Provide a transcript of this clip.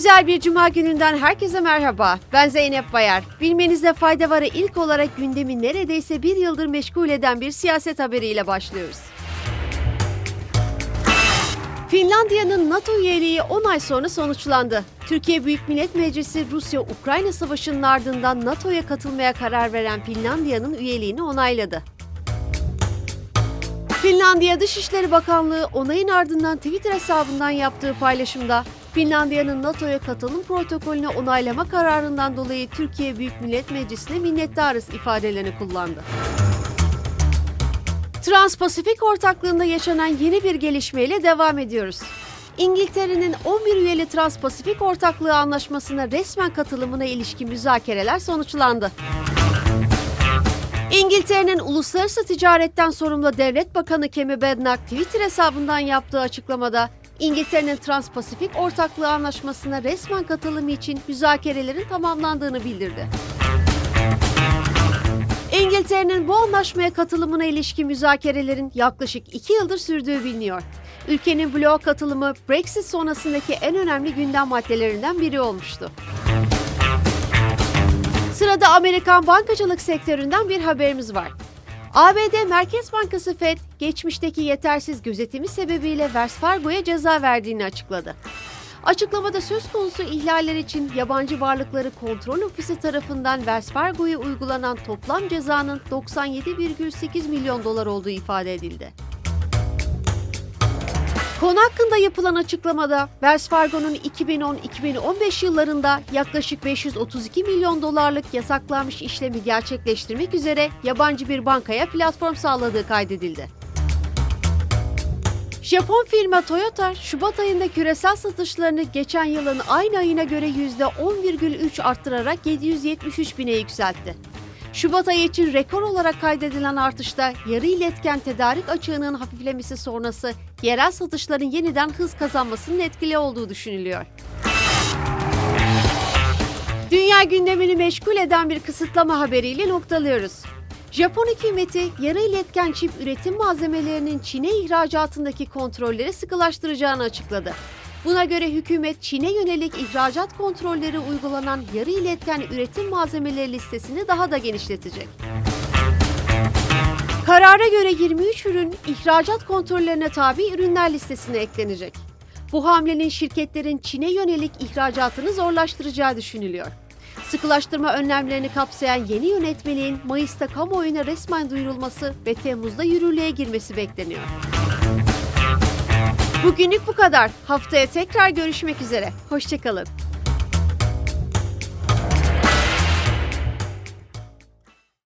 Güzel bir cuma gününden herkese merhaba. Ben Zeynep Bayar. Bilmenizde fayda varı ilk olarak gündemi neredeyse bir yıldır meşgul eden bir siyaset haberiyle başlıyoruz. Finlandiya'nın NATO üyeliği 10 ay sonra sonuçlandı. Türkiye Büyük Millet Meclisi Rusya-Ukrayna savaşının ardından NATO'ya katılmaya karar veren Finlandiya'nın üyeliğini onayladı. Finlandiya Dışişleri Bakanlığı onayın ardından Twitter hesabından yaptığı paylaşımda Finlandiya'nın NATO'ya katılım protokolünü onaylama kararından dolayı Türkiye Büyük Millet Meclisi'ne minnettarız ifadelerini kullandı. Trans-Pasifik ortaklığında yaşanan yeni bir gelişmeyle devam ediyoruz. İngiltere'nin 11 üyeli Trans-Pasifik Ortaklığı Anlaşması'na resmen katılımına ilişkin müzakereler sonuçlandı. İngiltere'nin uluslararası ticaretten sorumlu Devlet Bakanı Kemi Badenoch Twitter hesabından yaptığı açıklamada İngiltere'nin Trans-Pasifik Ortaklığı Anlaşması'na resmen katılımı için müzakerelerin tamamlandığını bildirdi. İngiltere'nin bu anlaşmaya katılımına ilişkin müzakerelerin yaklaşık iki yıldır sürdüğü biliniyor. Ülkenin bloğa katılımı Brexit sonrasındaki en önemli gündem maddelerinden biri olmuştu. Sırada Amerikan bankacılık sektöründen bir haberimiz var. ABD Merkez Bankası Fed, geçmişteki yetersiz gözetimi sebebiyle Wells Fargo'ya ceza verdiğini açıkladı. Açıklamada söz konusu ihlaller için yabancı varlıkları kontrol ofisi tarafından Wells Fargo'ya uygulanan toplam cezanın 97,8 milyon dolar olduğu ifade edildi. Konu hakkında yapılan açıklamada Wells Fargo'nun 2010-2015 yıllarında yaklaşık 532 milyon dolarlık yasaklanmış işlemi gerçekleştirmek üzere yabancı bir bankaya platform sağladığı kaydedildi. Japon firma Toyota, Şubat ayında küresel satışlarını geçen yılın aynı ayına göre %10,3 arttırarak 773 bine yükseltti. Şubat ayı için rekor olarak kaydedilen artışta yarı iletken tedarik açığının hafiflemesi sonrası yerel satışların yeniden hız kazanmasının etkili olduğu düşünülüyor. Dünya gündemini meşgul eden bir kısıtlama haberiyle noktalıyoruz. Japon hükümeti yarı iletken çip üretim malzemelerinin Çin'e ihracatındaki kontrolleri sıkılaştıracağını açıkladı. Buna göre hükümet Çin'e yönelik ihracat kontrolleri uygulanan yarı iletken üretim malzemeleri listesini daha da genişletecek. Karara göre 23 ürün ihracat kontrollerine tabi ürünler listesine eklenecek. Bu hamlenin şirketlerin Çin'e yönelik ihracatını zorlaştıracağı düşünülüyor. Sıkılaştırma önlemlerini kapsayan yeni yönetmeliğin Mayıs'ta kamuoyuna resmen duyurulması ve Temmuz'da yürürlüğe girmesi bekleniyor. Bugünlük bu kadar. Haftaya tekrar görüşmek üzere. Hoşçakalın.